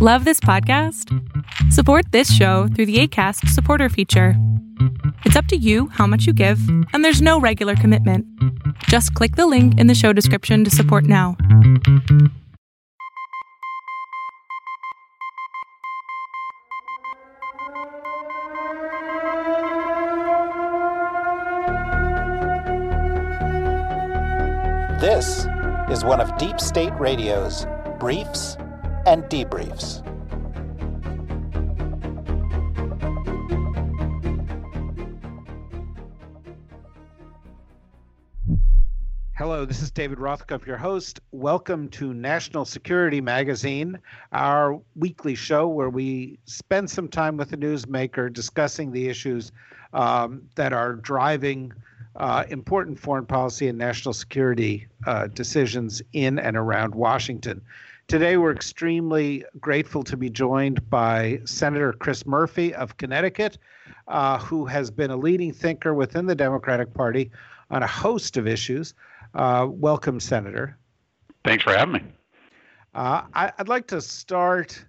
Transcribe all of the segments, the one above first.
Love this podcast? Support this show through the ACAST supporter feature. It's up to you how much you give, and there's no regular commitment. Just click the link in the show description to support now. This is one of Deep State Radio's briefs and debriefs. Hello, this is David Rothkopf, your host. Welcome to National Security Magazine, our weekly show where we spend some time with a newsmaker discussing the issues um, that are driving uh, important foreign policy and national security uh, decisions in and around Washington. Today, we're extremely grateful to be joined by Senator Chris Murphy of Connecticut, uh, who has been a leading thinker within the Democratic Party on a host of issues. Uh, welcome, Senator. Thanks for having me. Uh, I, would like to start,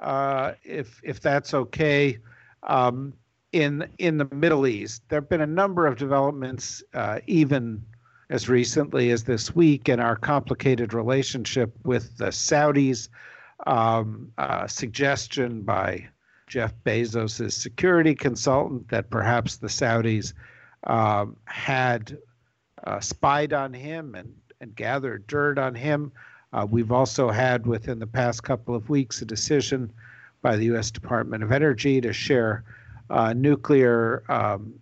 uh, if if that's okay, um, in in the Middle East. There have been a number of developments, uh, even as recently as this week, in our complicated relationship with the Saudis. Um, suggestion by Jeff Bezos' security consultant that perhaps the Saudis um, had uh, spied on him and, and gathered dirt on him. Uh, we've also had, within the past couple of weeks, a decision by the U.S. Department of Energy to share uh, nuclear um,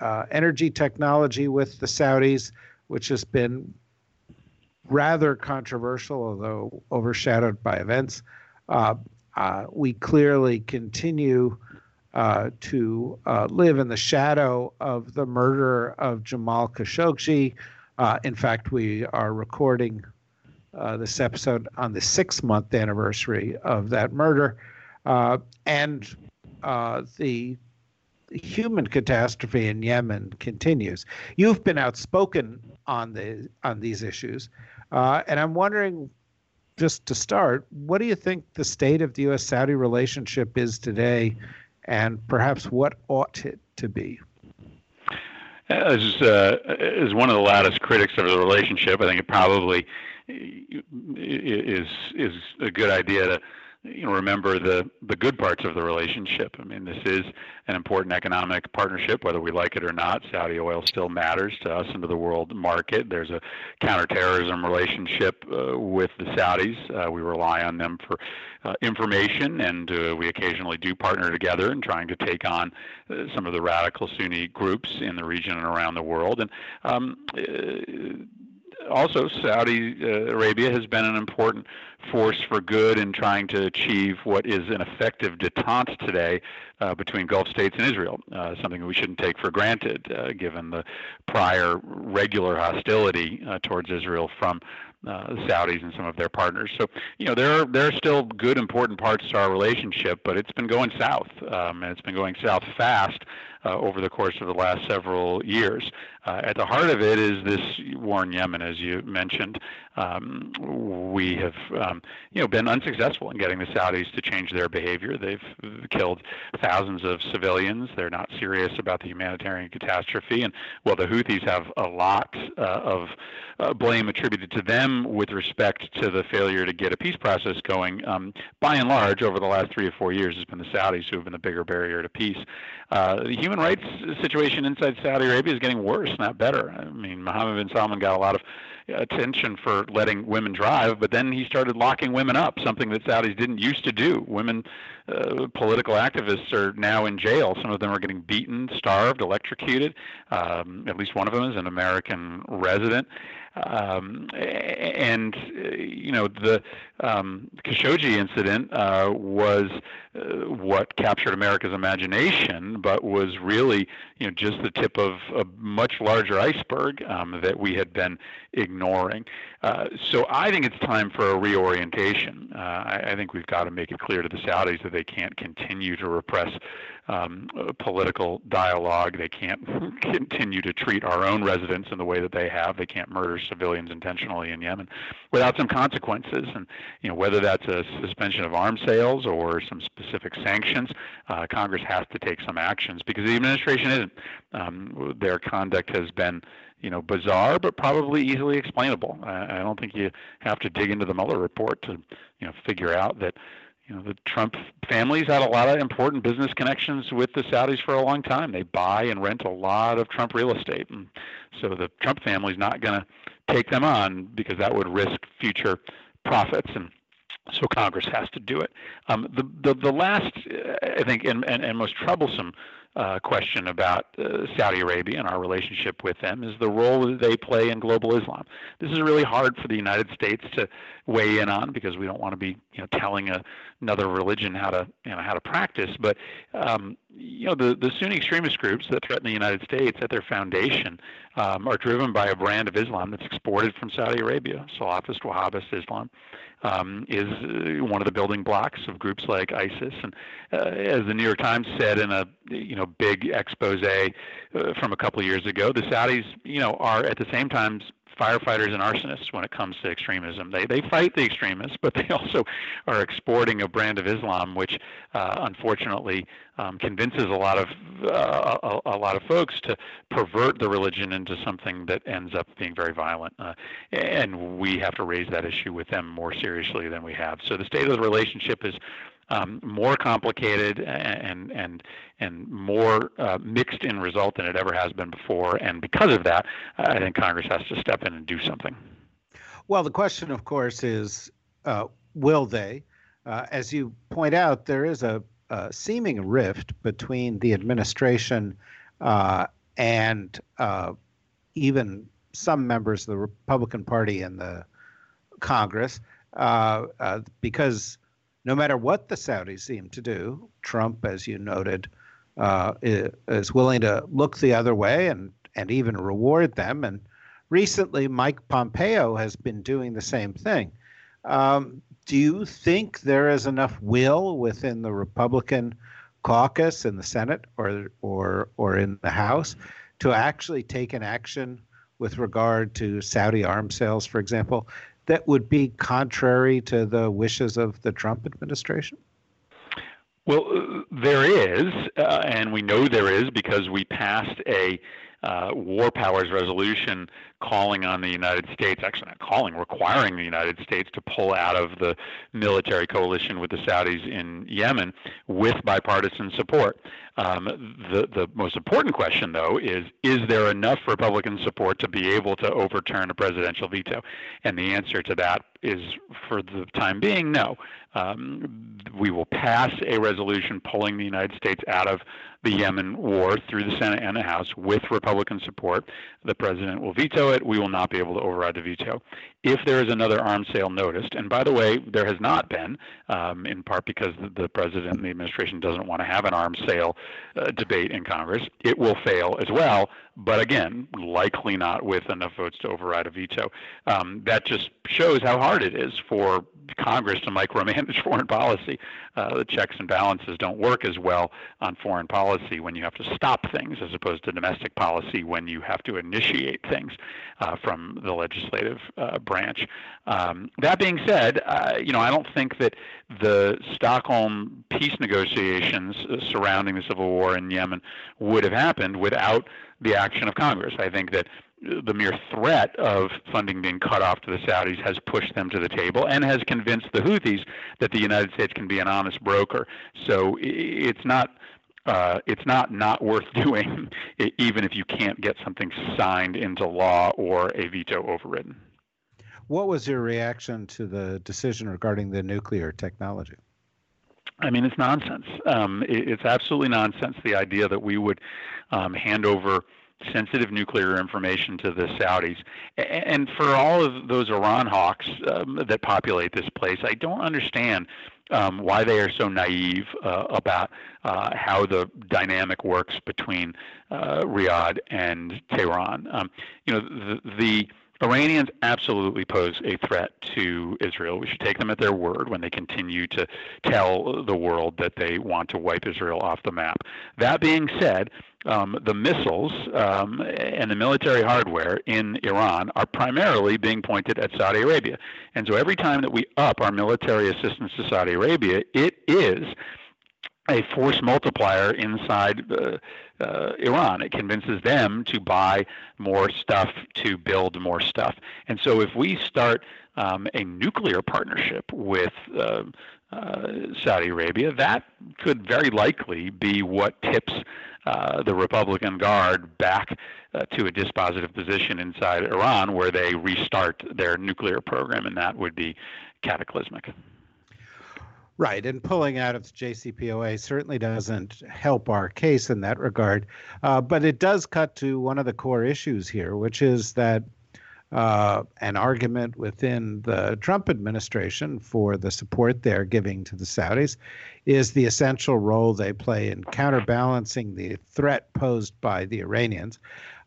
uh, energy technology with the Saudis, which has been rather controversial, although overshadowed by events. Uh, uh we clearly continue uh, to uh, live in the shadow of the murder of Jamal Khashoggi. in fact, we are recording this episode on the six month anniversary of that murder. and uh, the human catastrophe in Yemen continues. You've been outspoken on the on these issues, uh, and I'm wondering, just to start, what do you think the state of the U.S.-Saudi relationship is today, and perhaps what ought it to be? As uh, as one of the loudest critics of the relationship, I think it probably is is a good idea to you know, remember the the good parts of the relationship. I mean, this is an important economic partnership, whether we like it or not. Saudi oil still matters to us and to the world market. There's a counterterrorism relationship uh, with the Saudis. Uh, we rely on them for uh, information, and uh, we occasionally do partner together in trying to take on uh, some of the radical Sunni groups in the region and around the world. And um, uh, also, Saudi Arabia has been an important force for good in trying to achieve what is an effective detente today uh, between Gulf states and Israel, uh, something we shouldn't take for granted uh, given the prior regular hostility uh, towards Israel from uh, the Saudis and some of their partners. So, you know, there are there are still good, important parts to our relationship, but it's been going south, um, and it's been going south fast uh, over the course of the last several years. Uh, at the heart of it is this war in Yemen, as you mentioned. Um, we have, um, you know, been unsuccessful in getting the Saudis to change their behavior. They've killed thousands of civilians. They're not serious about the humanitarian catastrophe, and well, the Houthis have a lot uh, of uh, blame attributed to them with respect to the failure to get a peace process going. Um, by and large, over the last three or four years, it's been the Saudis who have been the bigger barrier to peace. Uh, the human rights situation inside Saudi Arabia is getting worse, not better. I mean, Mohammed bin Salman got a lot of attention for letting women drive, but then he started locking women up, something that Saudis didn't used to do. Women uh, political activists are now in jail. Some of them are getting beaten, starved, electrocuted. Um, at least one of them is an American resident. Um, and uh, you know the um, Khashoggi incident uh, was uh, what captured America's imagination, but was really you know just the tip of a much larger iceberg um, that we had been ignoring. Uh, so I think it's time for a reorientation. Uh, I, I, think we've got to make it clear to the Saudis that they can't continue to repress um, political dialogue. They can't continue to treat our own residents in the way that they have. They can't murder civilians intentionally in Yemen without some consequences. And you know whether that's a suspension of arms sales or some specific sanctions, uh, Congress has to take some actions because the administration isn't. Um, their conduct has been you know, bizarre but probably easily explainable. I, I don't think you have to dig into the Mueller report to, you know, figure out that you know, the Trump family's had a lot of important business connections with the Saudis for a long time. They buy and rent a lot of Trump real estate, and so the Trump family's not going to take them on because that would risk future profits and so Congress has to do it. Um, the, the the last, I think, and, and, and most troublesome uh, question about uh, Saudi Arabia and our relationship with them is the role that they play in global Islam. This is really hard for the United States to weigh in on because we don't want to be you know telling a, another religion how to you know how to practice. But um, you know the the Sunni extremist groups that threaten the United States at their foundation um, are driven by a brand of Islam that's exported from Saudi Arabia, Salafist Wahhabist Islam um, is uh, one of the building blocks of groups like ISIS. And uh, as the New York Times said in a you know big expose uh, from a couple of years ago, the Saudis you know are at the same time firefighters and arsonists when it comes to extremism. They they fight the extremists, but they also are exporting a brand of Islam, which uh, unfortunately um, convinces a lot of uh, a, a, lot of folks to pervert the religion into something that ends up being very violent. Uh, and we have to raise that issue with them more seriously than we have. So the state of the relationship is um, more complicated and and and more uh, mixed in result than it ever has been before. And because of that, I think Congress has to step in and do something. Well, the question, of course, is uh, will they? Uh, as you point out, there is a, a, seeming rift between the administration uh, and uh, even some members of the Republican Party in the Congress, uh, because no matter what the Saudis seem to do, Trump, as you noted, uh, is willing to look the other way and, and even reward them. And recently, Mike Pompeo has been doing the same thing. Um, do you think there is enough will within the Republican caucus in the Senate or or or in the House to actually take an action with regard to Saudi arms sales, for example? That would be contrary to the wishes of the Trump administration? Well, uh, there is, uh, and we know there is because we passed a uh, war powers resolution calling on the United States, actually not calling, requiring the United States to pull out of the military coalition with the Saudis in Yemen with bipartisan support. Um, the, the most important question, though, is is there enough Republican support to be able to overturn a presidential veto? And the answer to that is, for the time being, no. Um, we will pass a resolution pulling the United States out of the Yemen war through the Senate and the House with Republican support. The president will veto it. We will not be able to override the veto. If there is another arms sale noticed, and by the way, there has not been, um, in part because the, president and the administration doesn't want to have an arms sale uh, debate in Congress, it will fail as well. But again, likely not with enough votes to override a veto. Um, that just shows how hard it is for Congress to micromanage foreign policy. Uh, the checks and balances don't work as well on foreign policy when you have to stop things as opposed to domestic policy when you have to initiate things uh, from the legislative uh, branch. Um, that being said, uh, you know I don't think that the Stockholm peace negotiations uh, surrounding the civil war in Yemen would have happened without the action of Congress. I think that the mere threat of funding being cut off to the Saudis has pushed them to the table and has convinced the Houthis that the United States can be an honest broker. So it's not uh, it's not not worth doing, even if you can't get something signed into law or a veto overridden. What was your reaction to the decision regarding the nuclear technology? I mean, it's nonsense. Um, it, it's absolutely nonsense. The idea that we would um, hand over sensitive nuclear information to the Saudis. And for all of those Iran hawks um, that populate this place, I don't understand um, why they are so naive uh, about uh, how the dynamic works between uh, Riyadh and Tehran. Um, you know, the, the Iranians absolutely pose a threat to Israel. We should take them at their word when they continue to tell the world that they want to wipe Israel off the map. That being said, um, the missiles um, and the military hardware in Iran are primarily being pointed at Saudi Arabia. And so every time that we up our military assistance to Saudi Arabia, it is a force multiplier inside uh, uh, Iran. It convinces them to buy more stuff, to build more stuff. And so if we start um, a nuclear partnership with uh, Saudi Arabia, that could very likely be what tips uh, the Republican Guard back uh, to a dispositive position inside Iran where they restart their nuclear program, and that would be cataclysmic. Right, and pulling out of the JCPOA certainly doesn't help our case in that regard. Uh, but it does cut to one of the core issues here, which is that uh, an argument within the Trump administration for the support they're giving to the Saudis is the essential role they play in counterbalancing the threat posed by the Iranians.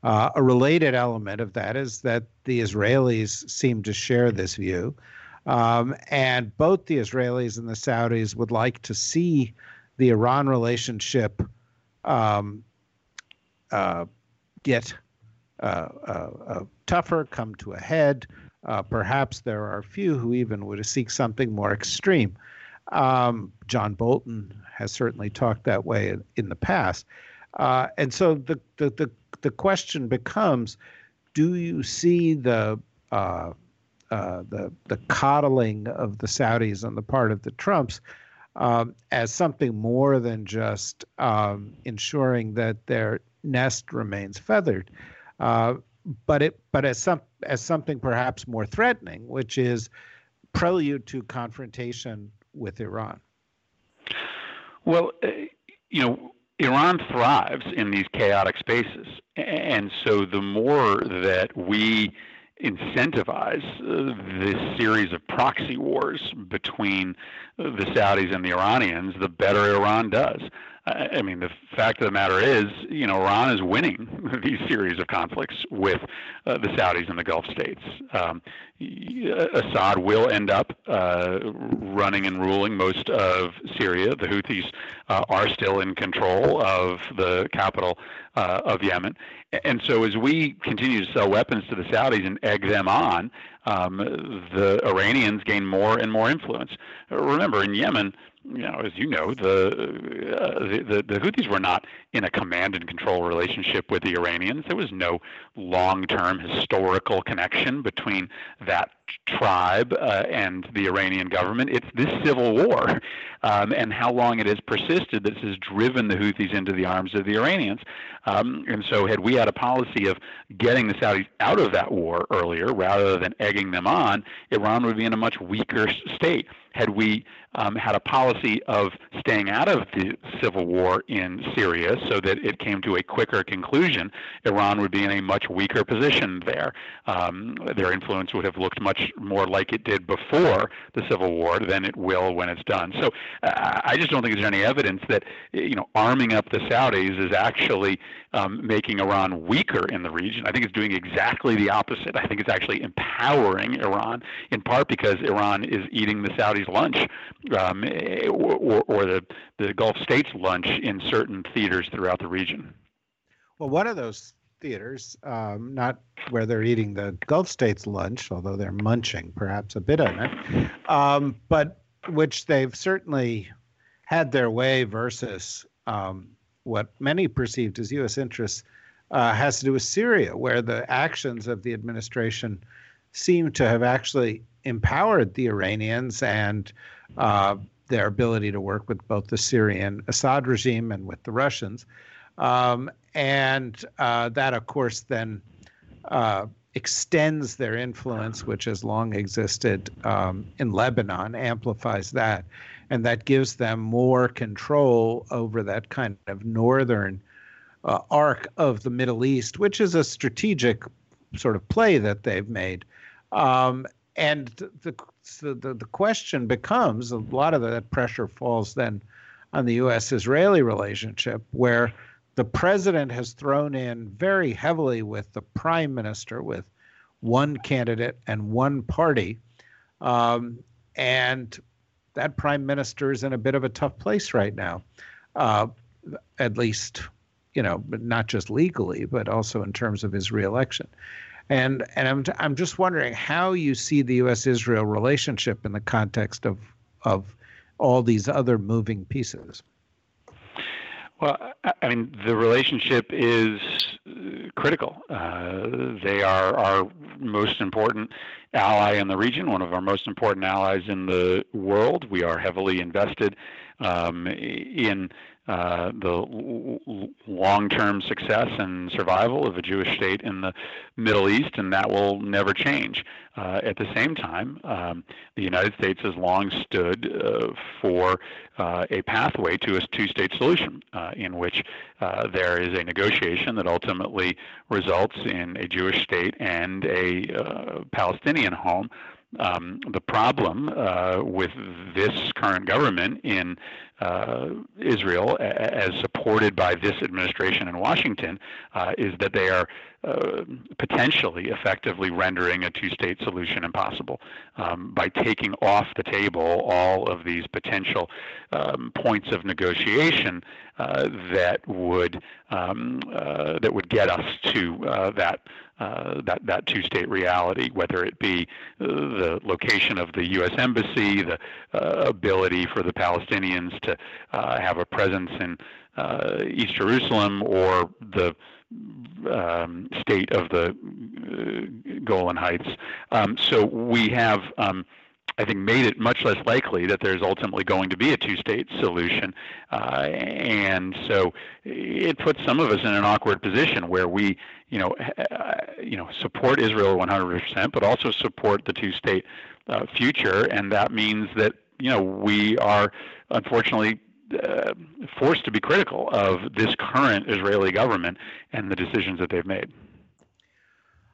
Uh, a related element of that is that the Israelis seem to share this view. Um, and both the Israelis and the Saudis would like to see the Iran relationship um, uh, get uh, uh, uh, tougher, come to a head. Uh, perhaps there are few who even would seek something more extreme. Um, John Bolton has certainly talked that way in, in the past. Uh, and so the, the, the, the, question becomes do you see the, uh, the, the coddling of the Saudis on the part of the Trumps um, as something more than just um, ensuring that their nest remains feathered? Uh, but it but as some as something perhaps more threatening, which is prelude to confrontation with Iran. Well, uh, you know, Iran thrives in these chaotic spaces, and so the more that we incentivize uh, this series of proxy wars between the Saudis and the Iranians, the better Iran does. I mean, the fact of the matter is, you know, Iran is winning these series of conflicts with uh, the Saudis and the Gulf states. Um, Assad will end up uh, running and ruling most of Syria. The Houthis uh, are still in control of the capital uh, of Yemen. And so, as we continue to sell weapons to the Saudis and egg them on, um, the Iranians gain more and more influence. Remember, in Yemen, you know, as you know, the, uh, the, the Houthis were not in a command and control relationship with the Iranians. There was no long-term historical connection between that tribe uh, and the Iranian government. It's this civil war um, and how long it has persisted that has driven the Houthis into the arms of the Iranians. Um, and so, had we had a policy of getting the Saudis out of that war earlier rather than egging them on, Iran would be in a much weaker state. Had we um, had a policy of staying out of the civil war in Syria so that it came to a quicker conclusion, Iran would be in a much weaker position there. Um, their influence would have looked much more like it did before the civil war than it will when it's done. So uh, I just don't think there's any evidence that you know arming up the Saudis is actually um, making Iran weaker in the region. I think it's doing exactly the opposite. I think it's actually empowering Iran, in part because Iran is eating the Saudis' lunch um, or, or the, the Gulf states' lunch in certain theaters throughout the region. Well, one of those theaters, um, not where they're eating the Gulf states' lunch, although they're munching perhaps a bit on it, um, but which they've certainly had their way versus um, what many perceived as U.S. interests uh, has to do with Syria, where the actions of the administration seem to have actually empowered the Iranians and uh, their ability to work with both the Syrian Assad regime and with the Russians. Um, and uh, that, of course, then uh, extends their influence, which has long existed um, in Lebanon, amplifies that. And that gives them more control over that kind of northern uh, arc of the Middle East, which is a strategic sort of play that they've made. Um, and the, the, the question becomes a lot of that pressure falls then on the U.S. Israeli relationship, where the president has thrown in very heavily with the prime minister, with one candidate and one party. Um, and that prime minister is in a bit of a tough place right now, uh, at least you know, not just legally, but also in terms of his reelection. And and I'm I'm just wondering how you see the U.S.-Israel relationship in the context of of all these other moving pieces. Well, I mean, the relationship is critical. Uh, they are our most important ally in the region, one of our most important allies in the world. We are heavily invested um, in uh, the long-term success and survival of a Jewish state in the Middle East, and that will never change. Uh, at the same time, um, the United States has long stood uh, for uh, a pathway to a two-state solution, uh, in which uh, there is a negotiation that ultimately results in a Jewish state and a Palestinian home um, the problem uh, with this current government in uh, Israel, as supported by this administration in Washington, uh, is that they are uh, potentially effectively rendering a two state solution impossible um, by taking off the table all of these potential um, points of negotiation uh, that would um, uh, that would get us to uh, that uh, that that two-state reality, whether it be the location of the U.S. embassy, the uh, ability for the Palestinians to have a presence in East Jerusalem, or the um, state of the uh, Golan Heights. Um, so we have, um, I think, made it much less likely that there's ultimately going to be a two-state solution, uh, and so it puts some of us in an awkward position where we, you know, uh, you know, support Israel 100%, but also support the two-state uh, future, and that means that you know we are unfortunately uh, forced to be critical of this current Israeli government and the decisions that they've made.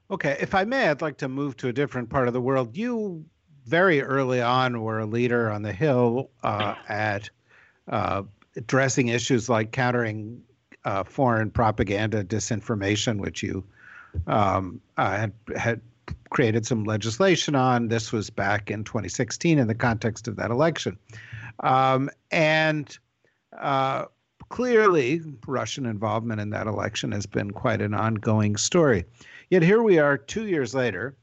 Okay, if I may, I'd like to move to a different part of the world. You very early on were a leader on the Hill uh, at uh, addressing issues like countering uh, foreign propaganda, disinformation, which you um, uh, had had created some legislation on. This was back in 2016 in the context of that election. Um, and uh, clearly, Russian involvement in that election has been quite an ongoing story. Yet here we are two years later,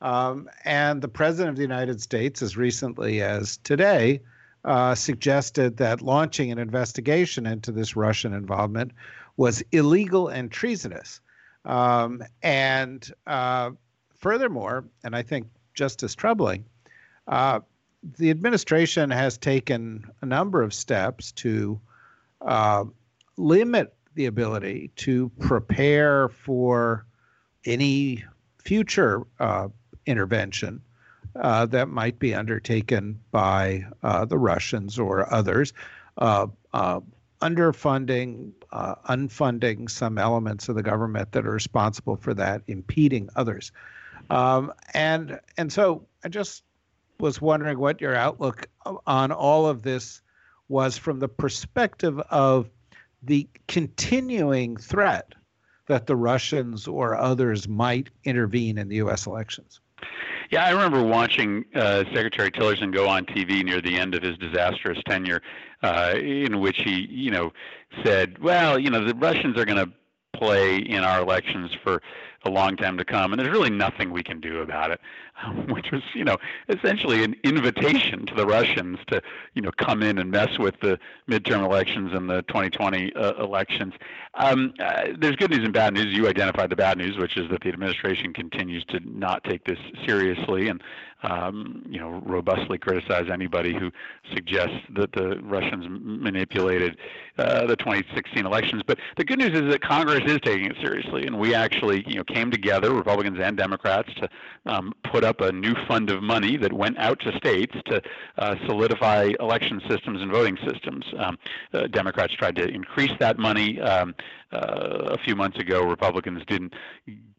um, and the President of the United States, as recently as today, uh, suggested that launching an investigation into this Russian involvement was illegal and treasonous. Um, and uh, furthermore, and I think just as troubling, uh, the administration has taken a number of steps to uh, limit the ability to prepare for any future uh, intervention uh, that might be undertaken by uh, the Russians or others, uh, uh, underfunding, unfunding some elements of the government that are responsible for that, impeding others. Um, and and so I just was wondering what your outlook on all of this was from the perspective of the continuing threat that the Russians or others might intervene in the U.S. elections. Yeah, I remember watching uh, Secretary Tillerson go on TV near the end of his disastrous tenure, uh, in which he, you know, said, "Well, you know, the Russians are going to play in our elections for a long time to come, and there's really nothing we can do about it. which was, you know, essentially an invitation to the Russians to, you know, come in and mess with the midterm elections and the 2020 uh, elections. Um, uh, there's good news and bad news. You identified the bad news, which is that the administration continues to not take this seriously and, um, you know, robustly criticize anybody who suggests that the Russians manipulated uh, the 2016 elections. But the good news is that Congress is taking it seriously, and we actually, you know, came together, Republicans and Democrats, to um, put up a new fund of money that went out to states to uh, solidify election systems and voting systems. Um, uh, Democrats tried to increase that money um, uh, a few months ago. Republicans didn't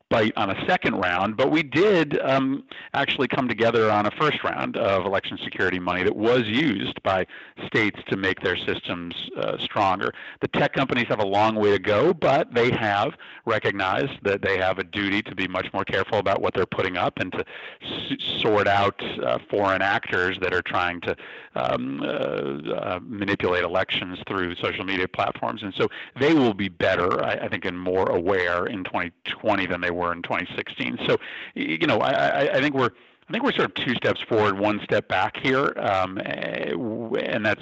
bite on a second round, but we did um, actually come together on a first round of election security money that was used by states to make their systems uh, stronger. The tech companies have a long way to go, but they have recognized that they have a duty to be much more careful about what they're putting up and to s- sort out uh, foreign actors that are trying to um, uh, uh manipulate elections through social media platforms. And so they will be better, I, I think, and more aware in 2020 than they were in 2016. So, you know, I, I think we're I think we're sort of two steps forward, one step back here, um, eh, and that's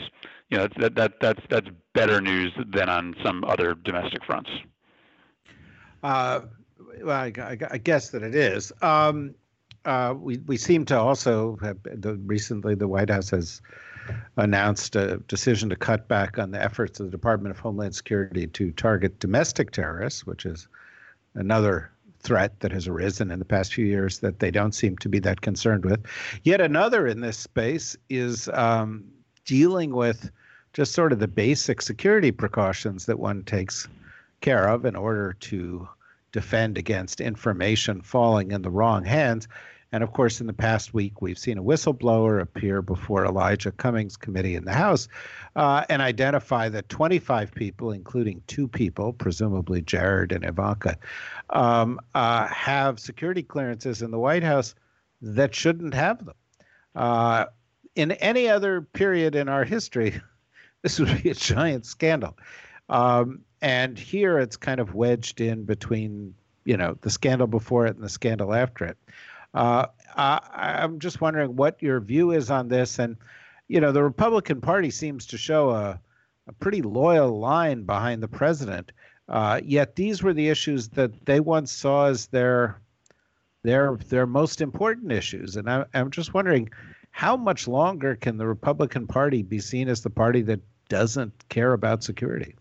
you know that that that's that's better news than on some other domestic fronts. Uh, well, I, I, guess that it is. Um, uh, we we seem to also have the, recently the White House has announced a decision to cut back on the efforts of the Department of Homeland Security to target domestic terrorists, which is another threat that has arisen in the past few years that they don't seem to be that concerned with. Yet another in this space is um, dealing with just sort of the basic security precautions that one takes care of in order to defend against information falling in the wrong hands. And of course, in the past week, we've seen a whistleblower appear before Elijah Cummings committee in the House uh, and identify that 25 people, including two people, presumably Jared and Ivanka, um, uh, have security clearances in the White House that shouldn't have them. Uh, in any other period in our history, this would be a giant scandal. Um, and here it's kind of wedged in between, you know, the scandal before it and the scandal after it. Uh, I, am just wondering what your view is on this. And, you know, the Republican Party seems to show a, a pretty loyal line behind the president. Uh, yet these were the issues that they once saw as their their their most important issues. And I, I'm just wondering, how much longer can the Republican Party be seen as the party that doesn't care about security?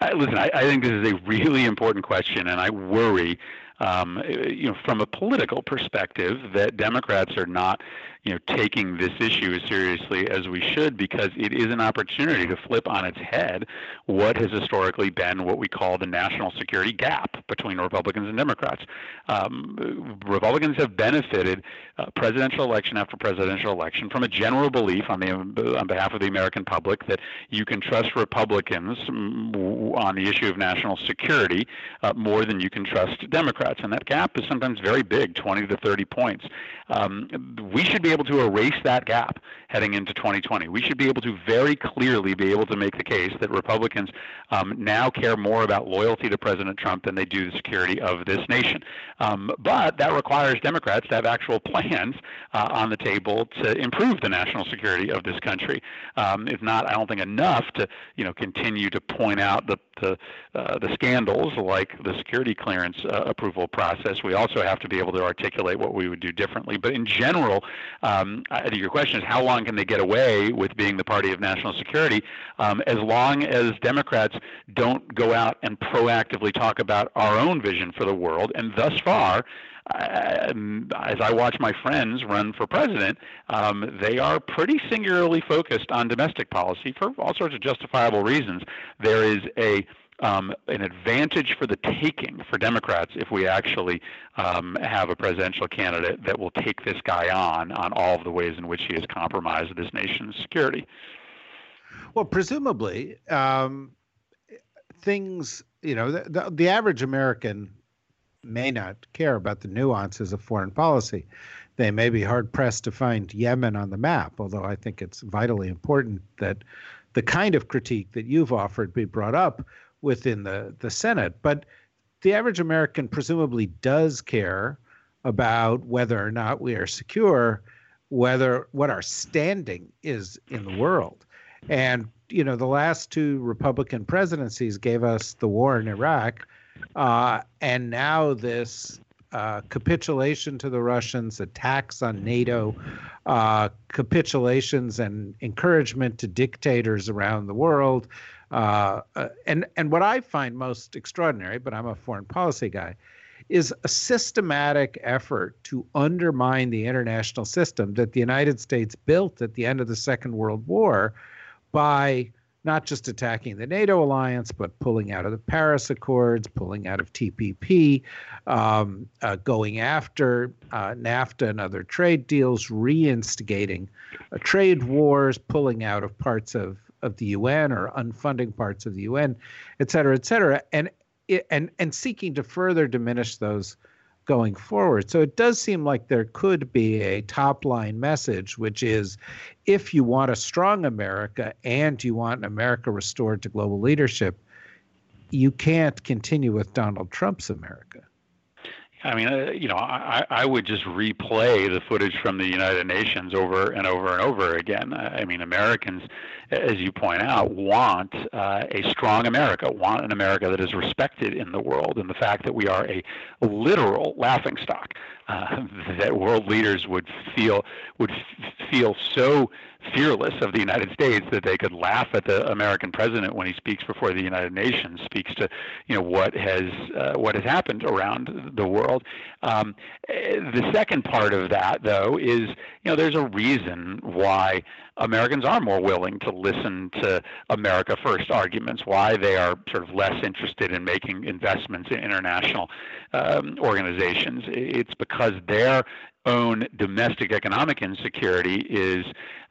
Uh, listen, I, I, think this is a really important question, and I worry um, you know, from a political perspective, that Democrats are not you know, taking this issue as seriously as we should because it is an opportunity to flip on its head what has historically been what we call the national security gap between Republicans and Democrats. Um, Republicans have benefited uh, presidential election after presidential election from a general belief on the on behalf of the American public that you can trust Republicans mm, on the issue of national security uh, more than you can trust Democrats, and that gap is sometimes very big, 20 to 30 points. Um, we should be able to erase that gap heading into 2020. We should be able to very clearly be able to make the case that Republicans um, now care more about loyalty to President Trump than they do the security of this nation. Um, but that requires Democrats to have actual plans uh, on the table to improve the national security of this country. Um, if not, I don't think enough to you know continue to point out the the, uh, the scandals like the security clearance uh, approval process. We also have to be able to articulate what we would do differently. But in general, um, I think your question is how long can they get away with being the party of national security? Um, as long as Democrats don't go out and proactively talk about our own vision for the world, and thus far, um, as I watch my friends run for president, um, they are pretty singularly focused on domestic policy for all sorts of justifiable reasons. There is a um, an advantage for the taking for Democrats if we actually um, have a presidential candidate that will take this guy on on all of the ways in which he has compromised this nation's security. Well, presumably, um, things you know the, the, the average American may not care about the nuances of foreign policy. They may be hard pressed to find Yemen on the map, although I think it's vitally important that the kind of critique that you've offered be brought up within the, the Senate. But the average American presumably does care about whether or not we are secure, whether what our standing is in the world. And, you know, the last two Republican presidencies gave us the war in Iraq uh, and now this uh, capitulation to the Russians, attacks on NATO, uh, capitulations and encouragement to dictators around the world. Uh, uh, and and what I find most extraordinary, but I'm a foreign policy guy, is a systematic effort to undermine the international system that the United States built at the end of the Second World War by not just attacking the NATO alliance, but pulling out of the Paris Accords, pulling out of TPP, um, uh, going after uh, NAFTA and other trade deals, reinstigating uh, trade wars, pulling out of parts of, of the UN or unfunding parts of the UN, et cetera, et cetera, and and and seeking to further diminish those going forward. So it does seem like there could be a top line message, which is if you want a strong America and you want America restored to global leadership, you can't continue with Donald Trump's America. I mean, uh, you know, I, I would just replay the footage from the United Nations over and over and over again. I mean, Americans, as you point out, want uh, a strong America, want an America that is respected in the world, and the fact that we are a literal laughingstock uh, that world leaders would feel would f- feel so fearless of the United States that they could laugh at the American president when he speaks before the United Nations, speaks to you know what has uh, what has happened around the world. Um, the second part of that, though, is you know there's a reason why Americans are more willing to listen to America First arguments, why they are sort of less interested in making investments in international um, organizations. It's because their own domestic economic insecurity is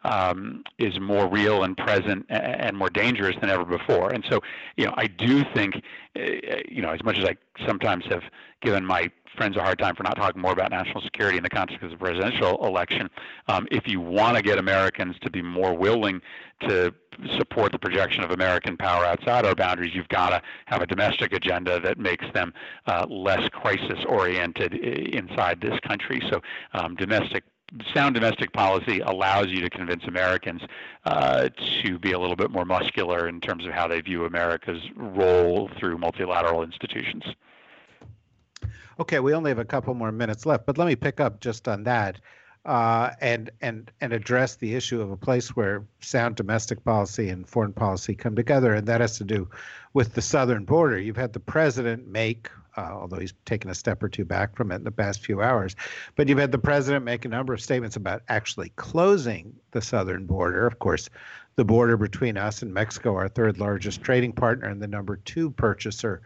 um, is more real and present and more dangerous than ever before. And so, you know, I do think, uh, you know, as much as I sometimes have given my friends a hard time for not talking more about national security in the context of the presidential election. Um, if you want to get Americans to be more willing to support the projection of American power outside our boundaries, you've got to have a domestic agenda that makes them uh, less crisis oriented inside this country. So, um, domestic sound domestic policy allows you to convince Americans uh, to be a little bit more muscular in terms of how they view America's role through multilateral institutions. Okay, we only have a couple more minutes left, but let me pick up just on that uh, and and and address the issue of a place where sound domestic policy and foreign policy come together, and that has to do with the southern border. You've had the president make, uh, although he's taken a step or two back from it in the past few hours, but you've had the president make a number of statements about actually closing the southern border. Of course, the border between us and Mexico, our third largest trading partner and the number two purchaser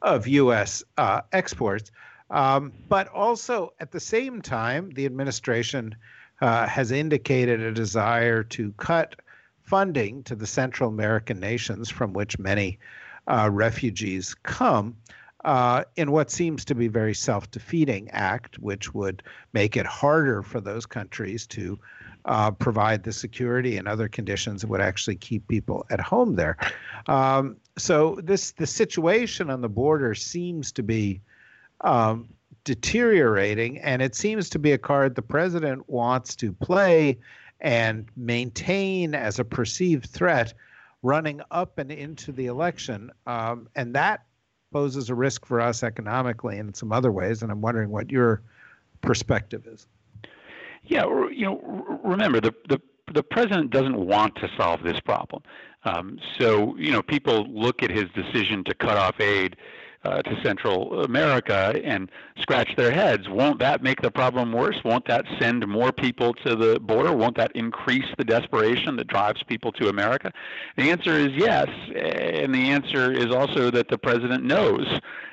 of U.S. Uh, exports. Um, but also at the same time, the administration uh, has indicated a desire to cut funding to the Central American nations from which many uh, refugees come. Uh, in what seems to be very self-defeating act, which would make it harder for those countries to uh, provide the security and other conditions that would actually keep people at home there. Um, so this the situation on the border seems to be um, deteriorating, and it seems to be a card the president wants to play and maintain as a perceived threat running up and into the election. Um, and that poses a risk for us economically and in some other ways. And I'm wondering what your perspective is. Yeah, you know, remember the the the president doesn't want to solve this problem. Um, so you know, people look at his decision to cut off aid uh, to Central America and scratch their heads. Won't that make the problem worse? Won't that send more people to the border? Won't that increase the desperation that drives people to America? The answer is yes, and the answer is also that the president knows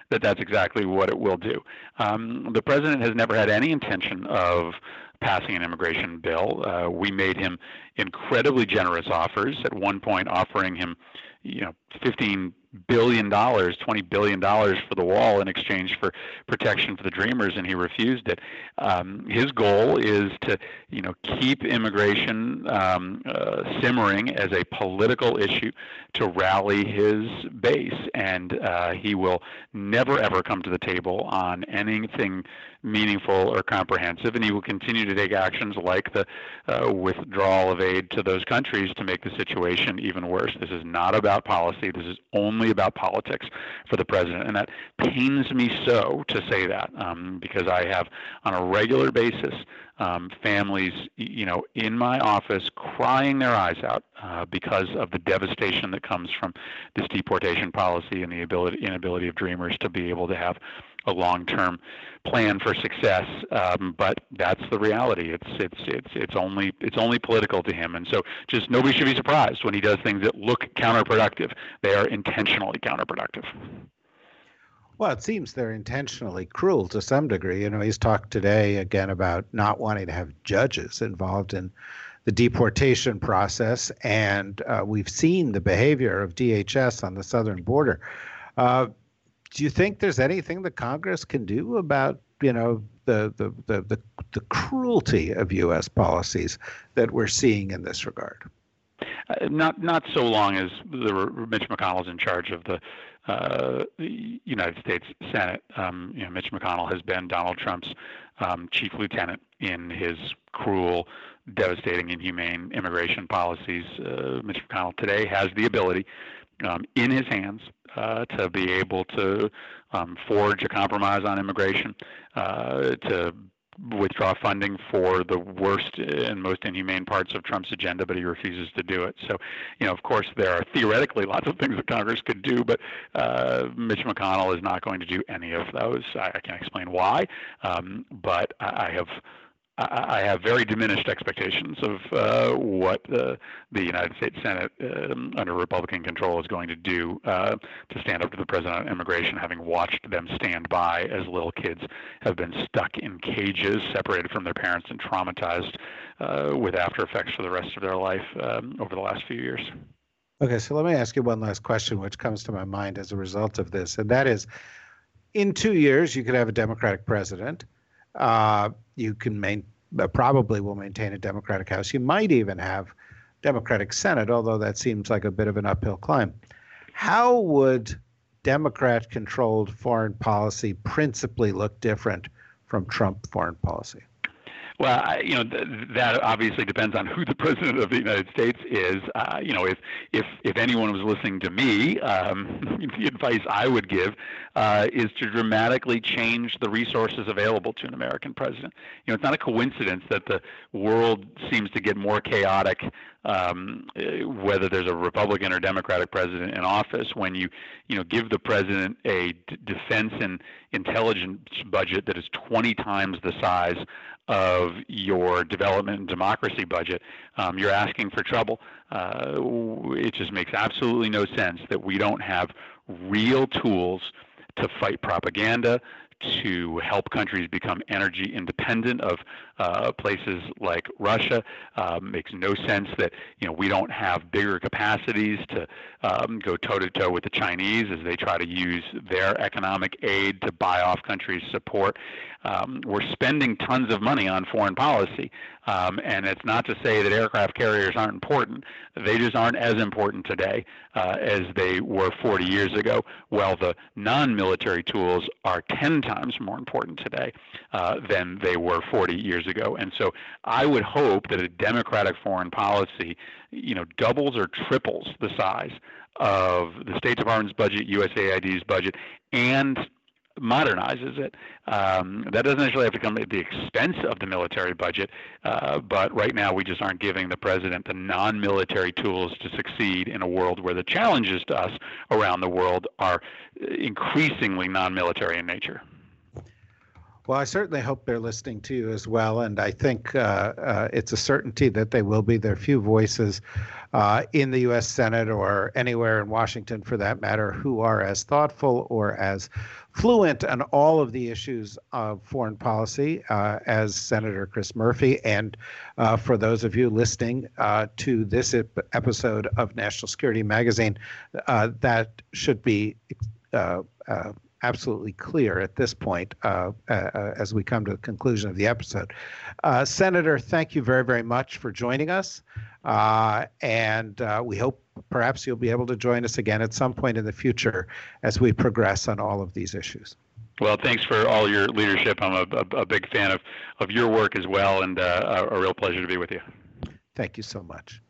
that that's exactly what it will do. Um, the president has never had any intention of passing an immigration bill. Uh, we made him incredibly generous offers. At one point, offering him, you know, 15 billion dollars, twenty billion dollars for the wall in exchange for protection for the Dreamers, and he refused it. Um, his goal is to, you know, keep immigration um, uh, simmering as a political issue to rally his base, and uh, he will never ever come to the table on anything meaningful or comprehensive, and he will continue to take actions like the uh, withdrawal of aid to those countries to make the situation even worse. This is not about policy. This is only about politics for the president, and that pains me so to say that um, because I have, on a regular basis, um, families, you know, in my office crying their eyes out uh, because of the devastation that comes from this deportation policy and the ability inability of dreamers to be able to have a long-term plan for success. Um, but that's the reality. It's it's it's it's only it's only political to him, and so just nobody should be surprised when he does things that look counterproductive. They are intentionally counterproductive. Well, it seems they're intentionally cruel to some degree. You know, he's talked today again about not wanting to have judges involved in the deportation process, and uh, we've seen the behavior of DHS on the southern border. Uh, do you think there's anything that Congress can do about you know the, the the the the, cruelty of U.S. policies that we're seeing in this regard? Uh, not not so long as the Mitch McConnell's in charge of the, uh, the United States Senate. Um, you know, Mitch McConnell has been Donald Trump's um, chief lieutenant in his cruel, devastating, inhumane immigration policies. Uh, Mitch McConnell today has the ability um, in his hands uh, to be able to um, forge a compromise on immigration, uh, to withdraw funding for the worst and most inhumane parts of Trump's agenda, but he refuses to do it. So, you know, of course, there are theoretically lots of things that Congress could do, but uh, Mitch McConnell is not going to do any of those. I, I can't explain why, um, but I, I have I have very diminished expectations of uh, what uh, the United States Senate um, under Republican control is going to do uh, to stand up to the president on immigration, having watched them stand by as little kids have been stuck in cages, separated from their parents, and traumatized uh, with after effects for the rest of their life um, over the last few years. Okay, so let me ask you one last question, which comes to my mind as a result of this, and that is in two years, you could have a Democratic president. Uh, you can main, uh, probably will maintain a Democratic House. You might even have Democratic Senate, although that seems like a bit of an uphill climb. How would Democrat-controlled foreign policy principally look different from Trump foreign policy? Well, you know th- that obviously depends on who the president of the United States is. Uh, you know, if if if anyone was listening to me, um, the advice I would give uh, is to dramatically change the resources available to an American president. You know, it's not a coincidence that the world seems to get more chaotic um, whether there's a Republican or Democratic president in office, when you you know give the president a d- defense and intelligence budget that is 20 times the size of your development and democracy budget, um, you're asking for trouble. Uh, it just makes absolutely no sense that we don't have real tools to fight propaganda, to help countries become energy independent of uh, places like Russia. Um, makes no sense that you know we don't have bigger capacities to um, go toe to toe with the Chinese as they try to use their economic aid to buy off countries' support. Um, we're spending tons of money on foreign policy, um, and it's not to say that aircraft carriers aren't important. They just aren't as important today uh, as they were 40 years ago. Well, the non-military tools are 10 times more important today uh, than they were 40 years ago. And so I would hope that a democratic foreign policy, you know, doubles or triples the size of the State Department's budget, USAID's budget, and modernizes it. Um, that doesn't necessarily have to come at the expense of the military budget, uh, but right now we just aren't giving the president the non-military tools to succeed in a world where the challenges to us around the world are increasingly non-military in nature. Well, I certainly hope they're listening to you as well, and I think uh, uh, it's a certainty that they will be. There are few voices uh, in the U.S. Senate or anywhere in Washington, for that matter, who are as thoughtful or as fluent on all of the issues of foreign policy uh, as Senator Chris Murphy. And uh, for those of you listening uh, to this episode of National Security Magazine, that should be absolutely clear at this point uh, uh, as we come to the conclusion of the episode. Uh, Senator, thank you very, very much for joining us. Uh, and uh, we hope perhaps you'll be able to join us again at some point in the future as we progress on all of these issues. Well, thanks for all your leadership. I'm a, a, a big fan of, of your work as well, and uh, a, a real pleasure to be with you. Thank you so much.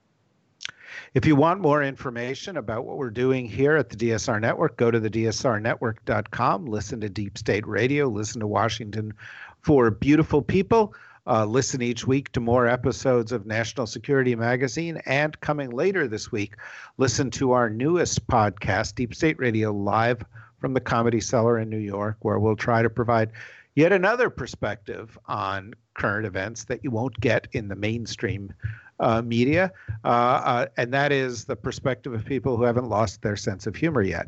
If you want more information about what we're doing here at the DSR Network, go to the DSRnetwork.com, listen to Deep State Radio, listen to Washington for Beautiful People. Uh, listen each week to more episodes of National Security Magazine. And coming later this week, listen to our newest podcast, Deep State Radio Live from the Comedy Cellar in New York, where we'll try to provide yet another perspective on current events that you won't get in the mainstream uh, media, uh, uh, and that is the perspective of people who haven't lost their sense of humor yet.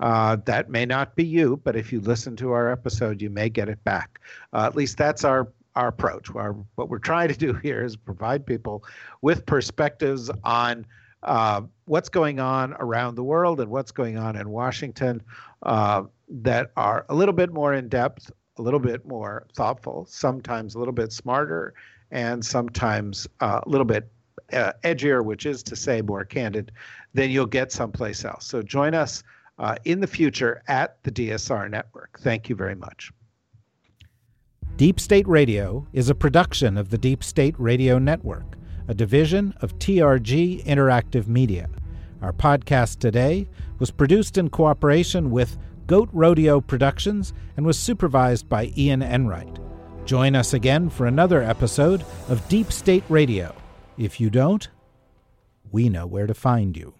Uh, that may not be you, but if you listen to our episode, you may get it back. Uh, at least that's our our approach. Our, what we're trying to do here is provide people with perspectives on uh, what's going on around the world and what's going on in Washington that are a little bit more in depth, a little bit more thoughtful, sometimes a little bit smarter, and sometimes uh, a little bit uh, edgier, which is to say more candid, then you'll get someplace else. So join us uh, in the future at the DSR Network. Thank you very much. Deep State Radio is a production of the Deep State Radio Network, a division of TRG Interactive Media. Our podcast today was produced in cooperation with Goat Rodeo Productions and was supervised by Ian Enright. Join us again for another episode of Deep State Radio. If you don't, we know where to find you.